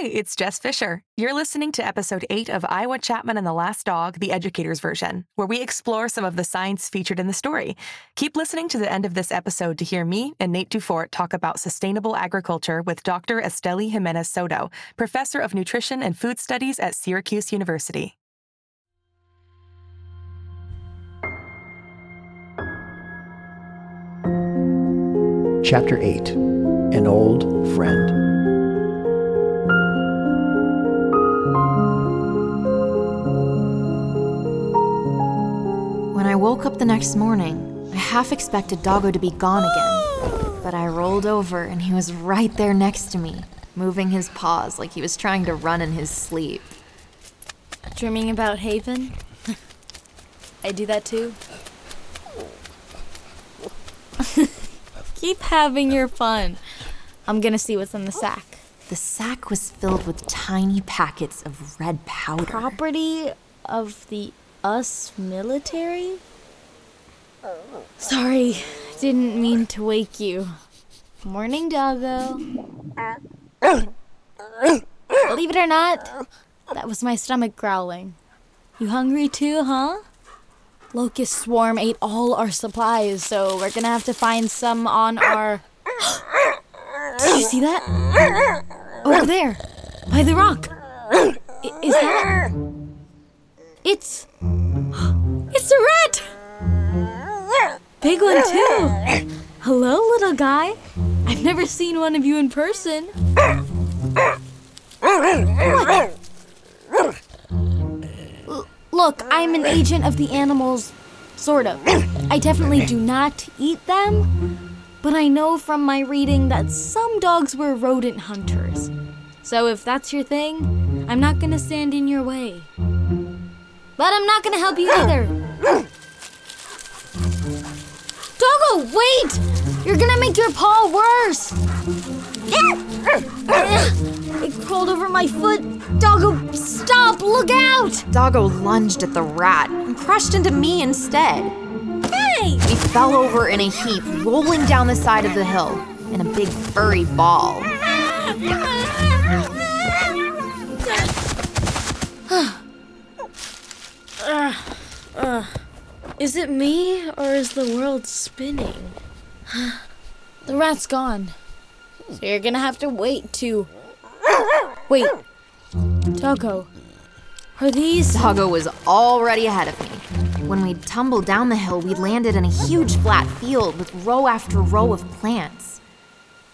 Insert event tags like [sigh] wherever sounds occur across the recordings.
Hi, it's Jess Fisher. You're listening to episode 8 of Iowa Chapman and the Last Dog, the educator's version, where we explore some of the science featured in the story. Keep listening to the end of this episode to hear me and Nate Dufort talk about sustainable agriculture with Dr. Estelí Jiménez-Soto, professor of nutrition and food studies at Syracuse University. Chapter 8 An Old Friend. When I woke up the next morning, I half expected Doggo to be gone again. But I rolled over and he was right there next to me, moving his paws like he was trying to run in his sleep. Dreaming about Haven? [laughs] I do that too. [laughs] Keep having your fun. I'm gonna see what's in the sack. The sack was filled with tiny packets of red powder. Property of the us military? Oh. Sorry, didn't mean to wake you. Morning, doggo. Believe it or not, that was my stomach growling. You hungry too, huh? Locust swarm ate all our supplies, so we're gonna have to find some on our. [gasps] Did you see that? Over there, by the rock. I- is that? It's. [gasps] It's a rat! Big one, too. Hello, little guy. I've never seen one of you in person. What? Look, I'm an agent of the animals, sort of. I definitely do not eat them, but I know from my reading that some dogs were rodent hunters. So if that's your thing, I'm not gonna stand in your way. But I'm not gonna help you either. Doggo, wait! You're gonna make your paw worse! It crawled over my foot. Doggo, stop! Look out! Doggo lunged at the rat and crashed into me instead. Hey! We fell over in a heap, rolling down the side of the hill in a big furry ball. [laughs] Ah! Is it me or is the world spinning? [gasps] the rat's gone. So you're gonna have to wait to. [laughs] Wait. Doggo. Are these. Doggo was already ahead of me. When we tumbled down the hill, we landed in a huge flat field with row after row of plants.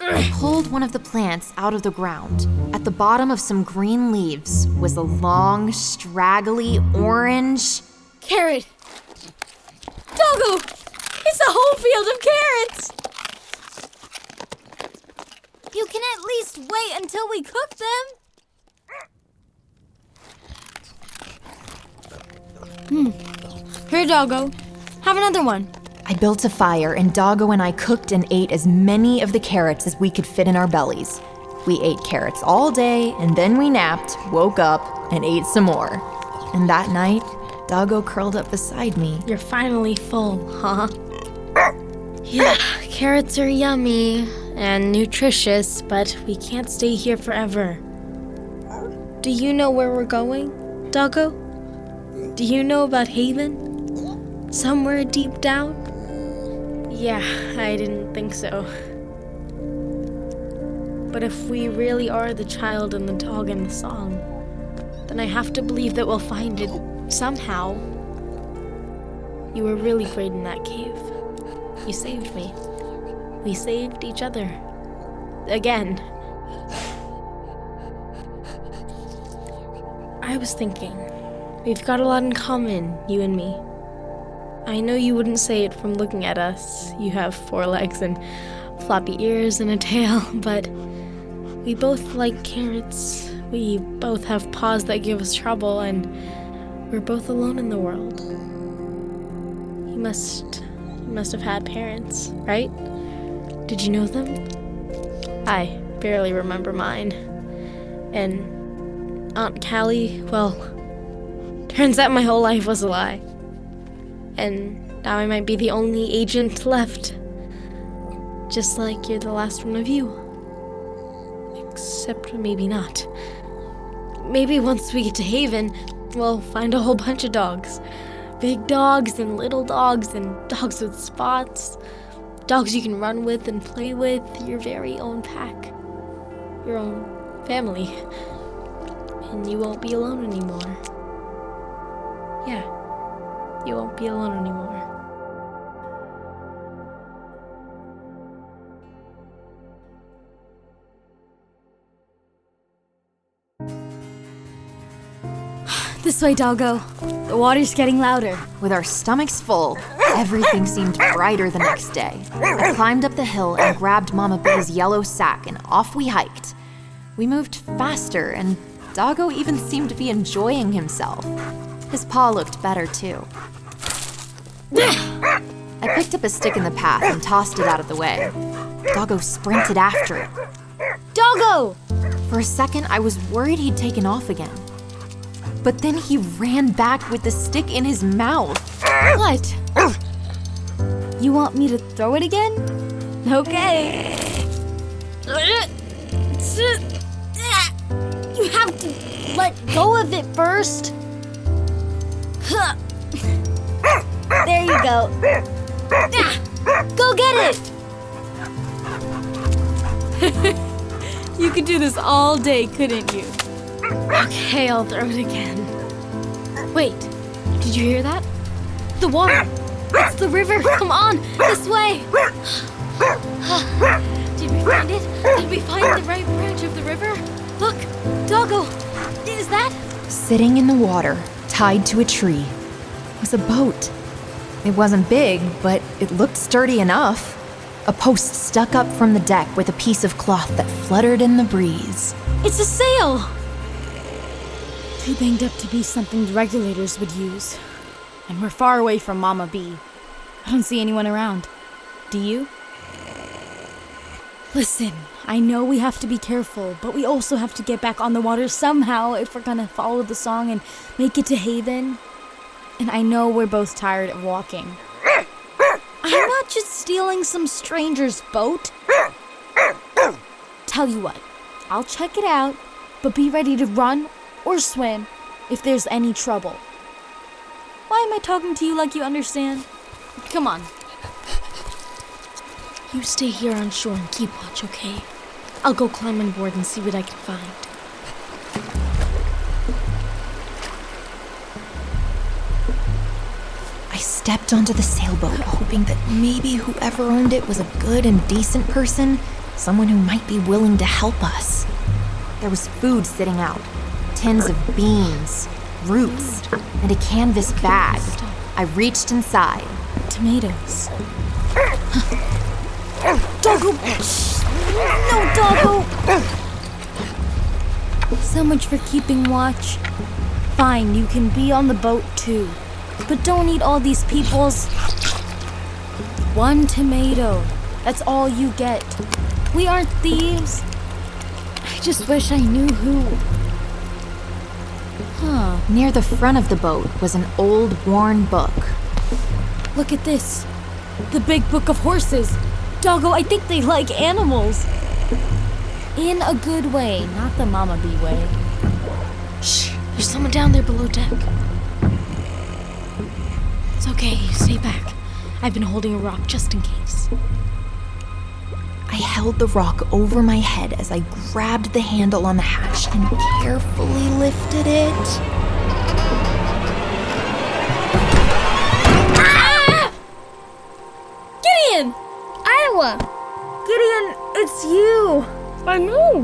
I pulled one of the plants out of the ground. At the bottom of some green leaves was a long, straggly orange. Carrot! Doggo! It's a whole field of carrots! You can at least wait until we cook them. Hmm. Here, Doggo. Have another one. I built a fire, and Doggo and I cooked and ate as many of the carrots as we could fit in our bellies. We ate carrots all day, and then we napped, woke up, and ate some more. And that night, Doggo curled up beside me. You're finally full, huh? Yeah, carrots are yummy and nutritious, but we can't stay here forever. Do you know where we're going, Doggo? Do you know about Haven? Somewhere deep down? Yeah, I didn't think so. But if we really are the child and the dog in the song, then I have to believe that we'll find it somehow. You were really great in that cave. You saved me. We saved each other. Again. I was thinking, we've got a lot in common, you and me. I know you wouldn't say it from looking at us. You have four legs and floppy ears and a tail, [laughs] but we both like carrots. We both have paws that give us trouble, and we're both alone in the world. You must you must have had parents, right? Did you know them? I barely remember mine. And Aunt Callie, well, [laughs] turns out my whole life was a lie. And now I might be the only agent left. Just like you're the last one of you. Except maybe not. maybe once we get to Haven, we'll find a whole bunch of dogs. Big dogs and little dogs and dogs with spots. Dogs you can run with and play with, your very own pack. Your own family. And you won't be alone anymore. Yeah, you won't be alone anymore. This way, doggo. The water's getting louder. With our stomachs full, everything seemed brighter the next day. I climbed up the hill and grabbed Mama Bee's yellow sack, and off we hiked. We moved faster, and Doggo even seemed to be enjoying himself. His paw looked better, too. I picked up a stick in the path and tossed it out of the way. Doggo sprinted after it. Doggo! For a second, I was worried he'd taken off again. But then he ran back with the stick in his mouth. What? You want me to throw it again? Okay. You have to let go of it first. There you go. Go get it! [laughs] you could do this all day, couldn't you? Okay, I'll throw it again. Wait, did you hear that? The water! It's the river! Come on, this way! [sighs] Did we find it? Did we find the right branch of the river? Look, Doggo! Is that? Sitting in the water, tied to a tree, was a boat. It wasn't big, but it looked sturdy enough. A post stuck up from the deck with a piece of cloth that fluttered in the breeze. It's a sail! Too banged up to be something the regulators would use. And we're far away from Mama Bee. I don't see anyone around. Do you? Listen, I know we have to be careful, but we also have to get back on the water somehow if we're gonna follow the song and make it to Haven. And I know we're both tired of walking. I'm not just stealing some stranger's boat. Tell you what, I'll check it out, but be ready to run or swim if there's any trouble. Why am I talking to you like you understand? Come on. You stay here on shore and keep watch, okay? I'll go climb on board and see what I can find. I stepped onto the sailboat, hoping that maybe whoever owned it was a good and decent person, someone who might be willing to help us. There was food sitting out tins of beans, roots, and a canvas bag. I reached inside. Tomatoes. Doggo! No, Doggo! So much for keeping watch. Fine, you can be on the boat too. But don't eat all these people's. One tomato. That's all you get. We aren't thieves. I just wish I knew who. Huh. Near the front of the boat was an old, worn book. Look at this. The big book of horses. Doggo, I think they like animals. In a good way, not the mama bee way. Shh, there's someone down there below deck. It's okay, stay back. I've been holding a rock just in case. I held the rock over my head as I grabbed the handle on the hatch and carefully lifted it. Gideon, it's you! I know.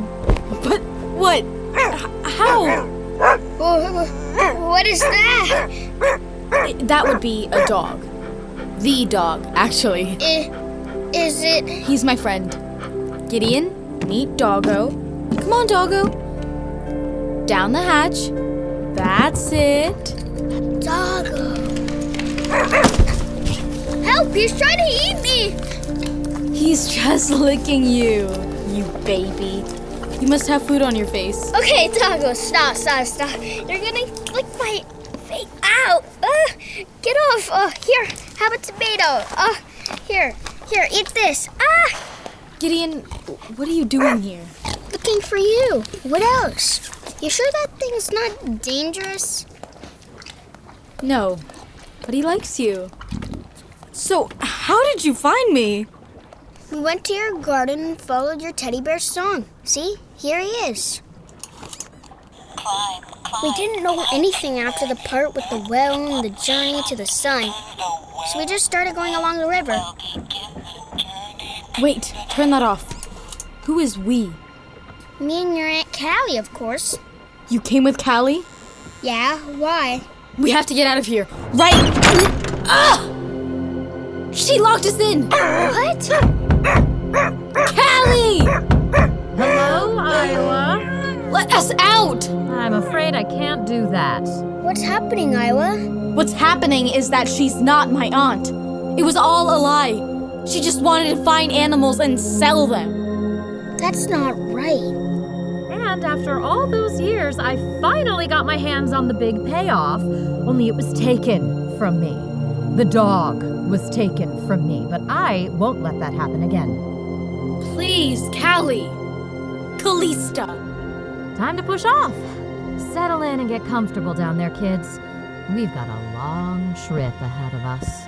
But what? How? What is that? That would be a dog. The dog, actually. I- Is it He's my friend. Gideon, meet Doggo. Come on, Doggo. Down the hatch. That's it. Doggo? Help! He's trying to eat me! He's just [laughs] licking you, you baby. You must have food on your face. Okay, Doggo, stop, stop, stop. You're gonna lick my face. Ow! Uh, get off! Uh, here, have a tomato. Uh, here, here, eat this. Ah! Gideon, what are you doing here? Looking for you. What else? You sure that thing's not dangerous? No, but he likes you. So, how did you find me? We went to your garden and followed your teddy bear's song. See, here he is. We didn't know anything after the part with the well and the journey to the sun, so we just started going along the river. Wait, turn that off. Who is we? Me and your Aunt Callie, of course. You came with Callie? Yeah, why? We have to get out of here. Right! Ah! She locked us in! What? Callie! Hello, Iowa. Let us out! I'm afraid I can't do that. What's happening, Iowa? What's happening is that she's not my aunt. It was all a lie. She just wanted to find animals and sell them. That's not right. And after all those years, I finally got my hands on the big payoff, only it was taken from me. The dog was taken from me, but I won't let that happen again. Please, Callie. Callista. Time to push off. Settle in and get comfortable down there, kids. We've got a long trip ahead of us.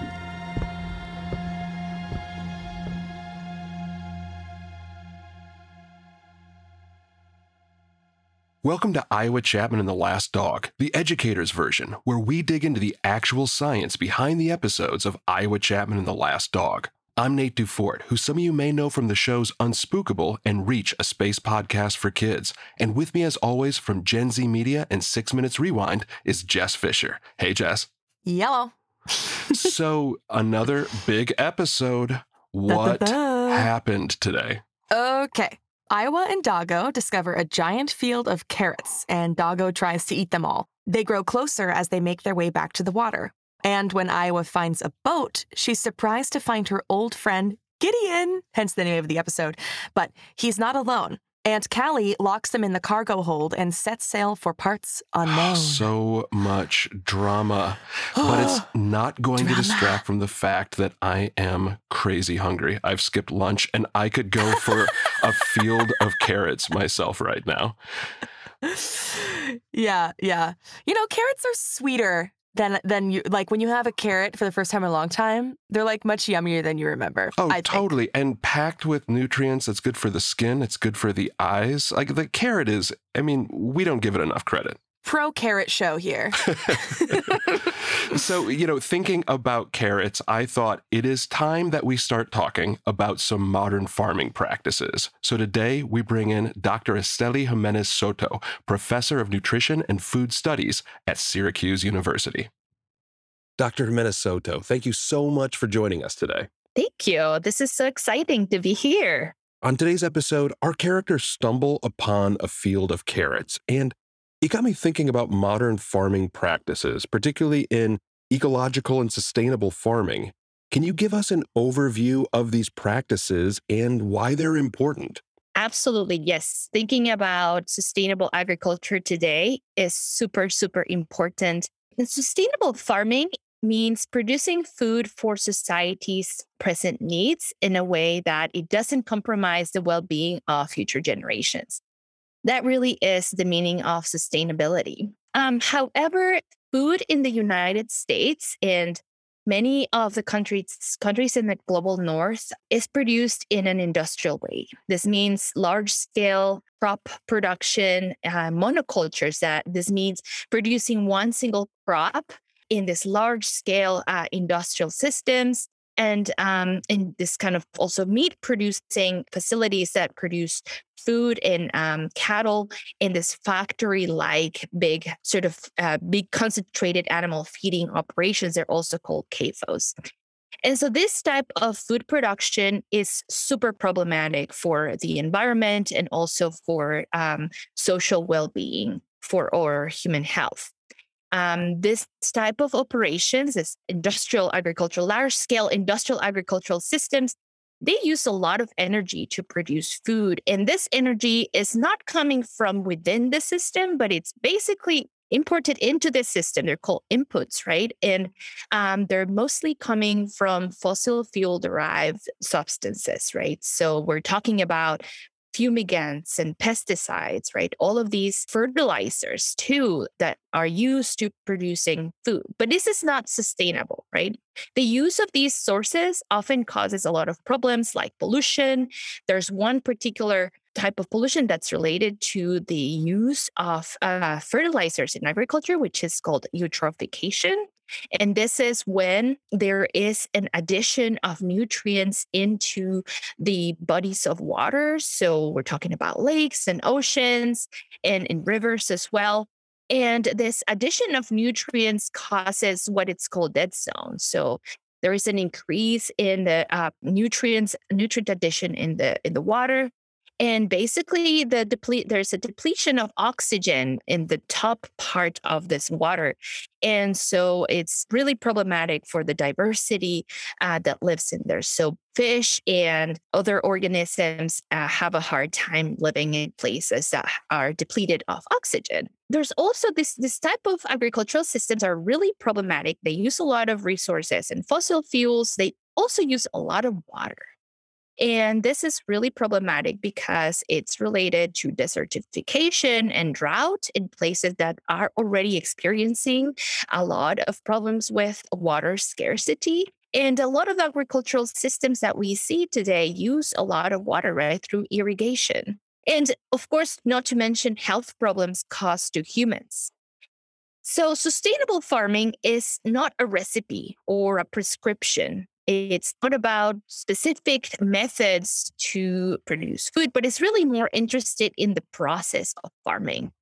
Welcome to Iowa Chapman and the Last Dog, the educator's version, where we dig into the actual science behind the episodes of Iowa Chapman and the Last Dog. I'm Nate Dufort, who some of you may know from the shows Unspookable and Reach, a space podcast for kids. And with me, as always, from Gen Z Media and Six Minutes Rewind, is Jess Fisher. Hey, Jess. Yellow. so, [laughs] another big episode. What happened today? Okay. Iowa and Doggo discover a giant field of carrots, and Doggo tries to eat them all. They grow closer as they make their way back to the water. And when Iowa finds a boat, she's surprised to find her old friend Gideon, hence the name of the episode. But he's not alone. Aunt Callie locks them in the cargo hold and sets sail for parts unknown. [gasps] So much drama. but it's [gasps] not going to distract from the fact that I am crazy hungry. I've skipped lunch and I could go for a [laughs] field of carrots myself right now. [laughs] yeah, yeah. You know, carrots are sweeter than than you like when you have a carrot for the first time in a long time. They're like much yummier than you remember. Oh, I think. totally. And packed with nutrients. It's good for the skin. It's good for the eyes. Like the carrot is, I mean, we don't give it enough credit. Pro carrot show here. [laughs] so, you know, thinking about carrots, I thought it is time that we start talking about some modern farming practices. So today we bring in Dr. Estelí Jiménez-Soto, professor of nutrition and food studies at Syracuse University. Dr. Jiménez-Soto, thank you so much for joining us today. Thank you. This is so exciting to be here. On today's episode, our characters stumble upon a field of carrots, and it got me thinking about modern farming practices, particularly in ecological and sustainable farming. Can you give us an overview of these practices and why they're important? Absolutely, yes. Thinking about sustainable agriculture today is super, super important. And sustainable farming means producing food for society's present needs in a way that it doesn't compromise the well being of future generations. That really is the meaning of sustainability. Um, however, food in the United States and many of the countries countries in the global north is produced in an industrial way. This means large scale crop production, uh, monocultures. That this means producing one single crop in this large scale uh, industrial systems and um, in this kind of also meat producing facilities that produce food and um, cattle in this factory like big sort of uh, big concentrated animal feeding operations they're also called CAFOs and so this type of food production is super problematic for the environment and also for um, social well-being for our human health um, this type of operations, this industrial agricultural, large scale industrial agricultural systems, they use a lot of energy to produce food. And this energy is not coming from within the system, but it's basically imported into the system. They're called inputs, right? And um, they're mostly coming from fossil fuel derived substances, right? So we're talking about fumigants and pesticides, right? All of these fertilizers too that are used to producing food. But this is not sustainable, right? The use of these sources often causes a lot of problems like pollution. There's one particular type of pollution that's related to the use of uh, fertilizers in agriculture, which is called eutrophication. And this is when there is an addition of nutrients into the bodies of water. So we're talking about lakes and oceans and in rivers as well. And this addition of nutrients causes what it's called dead zone. So there is an increase in the uh, nutrients nutrient addition in the in the water and basically the deplete there's a depletion of oxygen in the top part of this water. And so it's really problematic for the diversity uh, that lives in there. So fish and other organisms uh, have a hard time living in places that are depleted of oxygen. There's also this this type of agricultural systems are really problematic. They use a lot of resources and fossil fuels. They also use a lot of water and this is really problematic because it's related to desertification and drought in places that are already experiencing a lot of problems with water scarcity. And a lot of agricultural systems that we see today use a lot of water right through irrigation. And of course, not to mention health problems caused to humans. So, sustainable farming is not a recipe or a prescription. It's not about specific methods to produce food, but it's really more interested in the process of farming.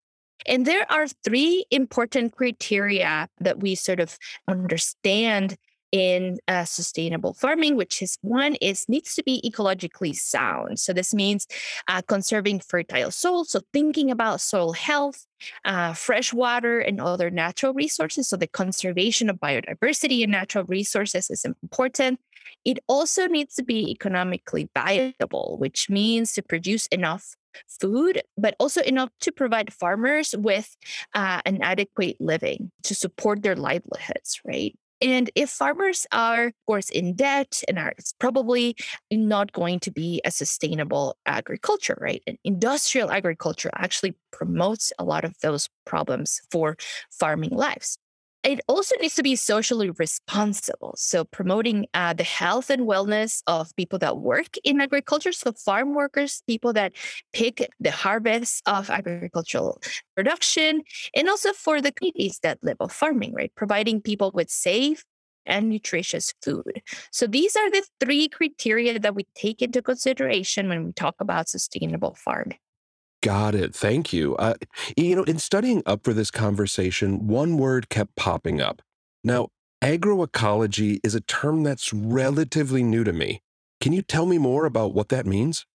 And there are three important criteria that we sort of understand in uh, sustainable farming, which is one is needs to be ecologically sound. So this means uh, conserving fertile soil. So thinking about soil health, uh, fresh water, and other natural resources. So the conservation of biodiversity and natural resources is important. It also needs to be economically viable, which means to produce enough food, but also enough to provide farmers with uh, an adequate living to support their livelihoods, right? And if farmers are, of course, in debt and are probably not going to be a sustainable agriculture, right? And industrial agriculture actually promotes a lot of those problems for farming lives it also needs to be socially responsible. So, promoting uh, the health and wellness of people that work in agriculture. So, farm workers, people that pick the harvests of agricultural production, and also for the communities that live off farming, right? Providing people with safe and nutritious food. So, these are the three criteria that we take into consideration when we talk about sustainable farming. Got it. Thank you. Uh, you know, in studying up for this conversation, one word kept popping up. Now, agroecology is a term that's relatively new to me. Can you tell me more about what that means?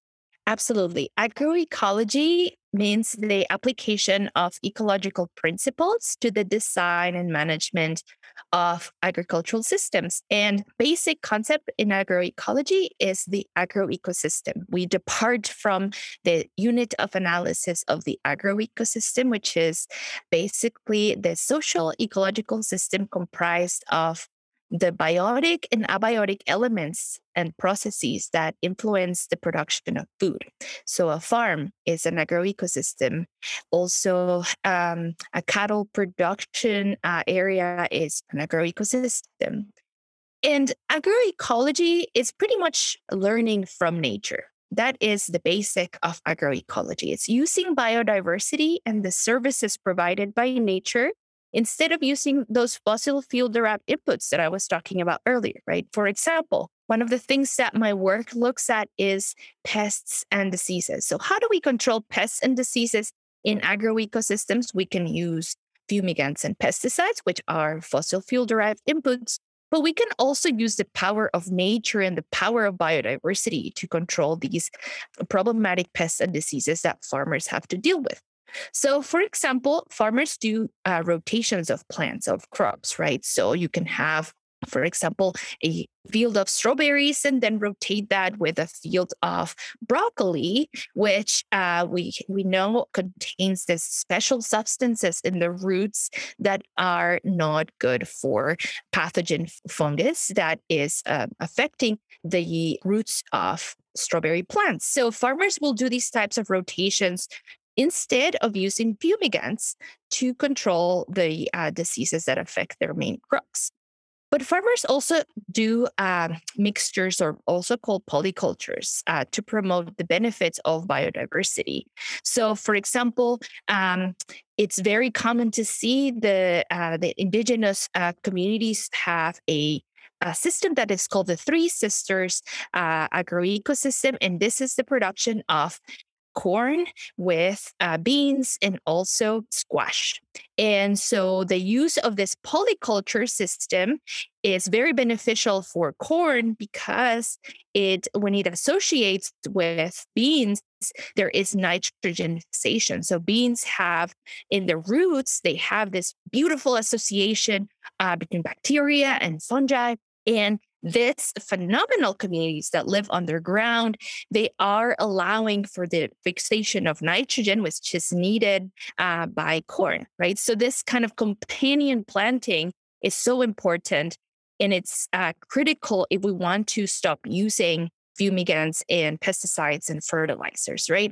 Absolutely. Agroecology means the application of ecological principles to the design and management of agricultural systems. And basic concept in agroecology is the agroecosystem. We depart from the unit of analysis of the agroecosystem, which is basically the social ecological system comprised of the biotic and abiotic elements and processes that influence the production of food. So, a farm is an agroecosystem. Also, um, a cattle production uh, area is an agroecosystem. And agroecology is pretty much learning from nature. That is the basic of agroecology. It's using biodiversity and the services provided by nature instead of using those fossil fuel derived inputs that I was talking about earlier, right? For example, one of the things that my work looks at is pests and diseases. So, how do we control pests and diseases in agroecosystems? We can use fumigants and pesticides, which are fossil fuel derived inputs, but we can also use the power of nature and the power of biodiversity to control these problematic pests and diseases that farmers have to deal with. So, for example, farmers do uh, rotations of plants, of crops, right? So you can have for example, a field of strawberries and then rotate that with a field of broccoli, which uh, we we know contains this special substances in the roots that are not good for pathogen fungus that is uh, affecting the roots of strawberry plants. So farmers will do these types of rotations instead of using fumigants to control the uh, diseases that affect their main crops. But farmers also do um, mixtures, or also called polycultures, uh, to promote the benefits of biodiversity. So, for example, um, it's very common to see the uh, the indigenous uh, communities have a a system that is called the Three Sisters uh, agroecosystem, and this is the production of corn with uh, beans and also squash. And so the use of this polyculture system is very beneficial for corn because it when it associates with beans there is nitrogen fixation so beans have in the roots they have this beautiful association uh, between bacteria and fungi and this phenomenal communities that live underground, they are allowing for the fixation of nitrogen, which is needed uh, by corn, right? So this kind of companion planting is so important and it's uh, critical if we want to stop using fumigants and pesticides and fertilizers right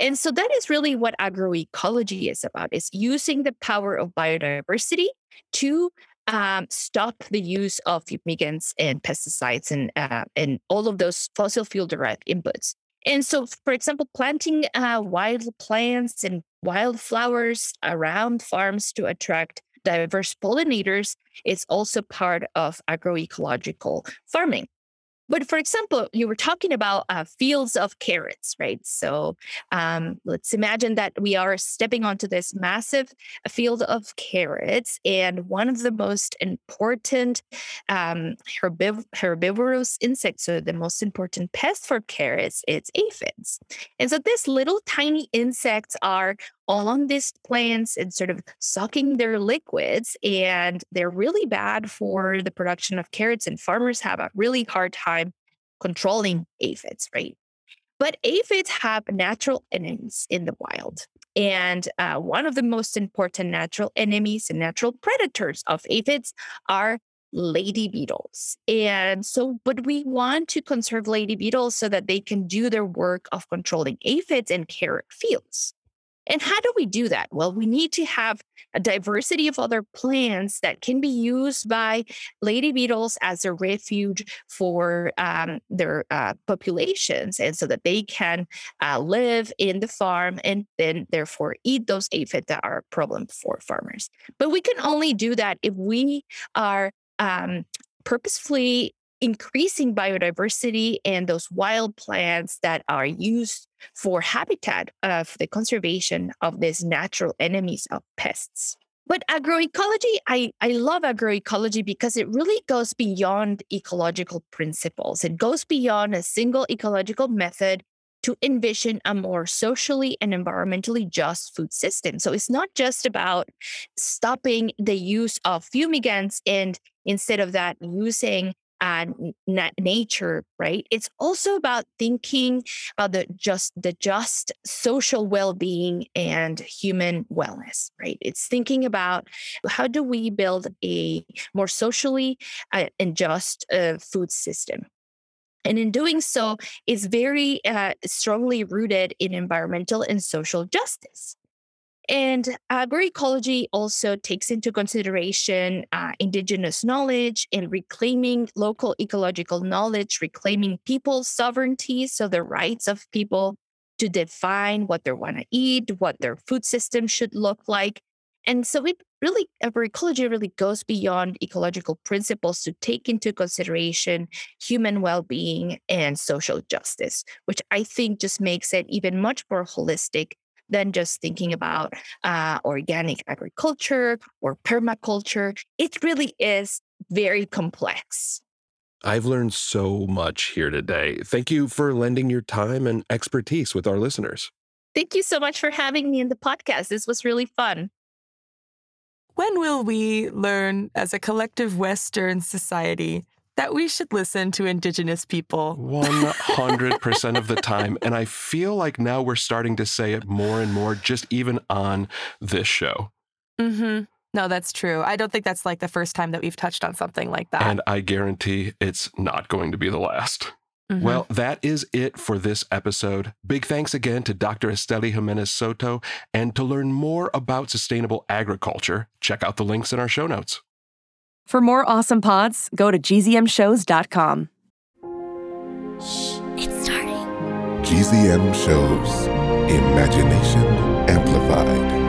and so that is really what agroecology is about is using the power of biodiversity to um, stop the use of fumigants and pesticides and uh, and all of those fossil fuel derived inputs. And so, for example, planting uh, wild plants and wildflowers around farms to attract diverse pollinators is also part of agroecological farming. But for example, you were talking about uh, fields of carrots, right? So um, let's imagine that we are stepping onto this massive field of carrots, and one of the most important um, herbiv- herbivorous insects, so the most important pest for carrots, is aphids. And so these little tiny insects are on these plants and sort of sucking their liquids. And they're really bad for the production of carrots. And farmers have a really hard time controlling aphids, right? But aphids have natural enemies in the wild. And uh, one of the most important natural enemies and natural predators of aphids are lady beetles. And so, but we want to conserve lady beetles so that they can do their work of controlling aphids in carrot fields. And how do we do that? Well, we need to have a diversity of other plants that can be used by lady beetles as a refuge for um, their uh, populations, and so that they can uh, live in the farm and then therefore eat those aphids that are a problem for farmers. But we can only do that if we are um, purposefully increasing biodiversity and those wild plants that are used for habitat of the conservation of these natural enemies of pests. But agroecology, I, I love agroecology because it really goes beyond ecological principles. It goes beyond a single ecological method to envision a more socially and environmentally just food system. So it's not just about stopping the use of fumigants and instead of that using and nature right? It's also about thinking about the just the just social well-being and human wellness right? It's thinking about how do we build a more socially uh, and just uh, food system. And in doing so it's very uh, strongly rooted in environmental and social justice and agroecology also takes into consideration uh, indigenous knowledge and reclaiming local ecological knowledge, reclaiming people's sovereignty, so the rights of people to define what they want to eat, what their food system should look like. And so it really, agroecology really goes beyond ecological principles to take into consideration human well being and social justice, which I think just makes it even much more holistic than just thinking about uh, organic agriculture or permaculture. It really is very complex. I've learned so much here today. Thank you for lending your time and expertise with our listeners. Thank you so much for having me in the podcast. This was really fun. when will we learn as a collective Western society that we should listen to Indigenous people? 100% of the [laughs] time. And I feel like now we're starting to say it more and more, just even on this show. Mm-hmm. No, that's true. I don't think that's like the first time that we've touched on something like that. And I guarantee it's not going to be the last. Mhm. Well, that is it for this episode. Big thanks again to Dr. Estelí Jiménez-Soto. And to learn more about sustainable agriculture, check out the links in our show notes. For more awesome pods, go to gzmshows.com. Shh, It's starting. GZM shows Imagination Amplified.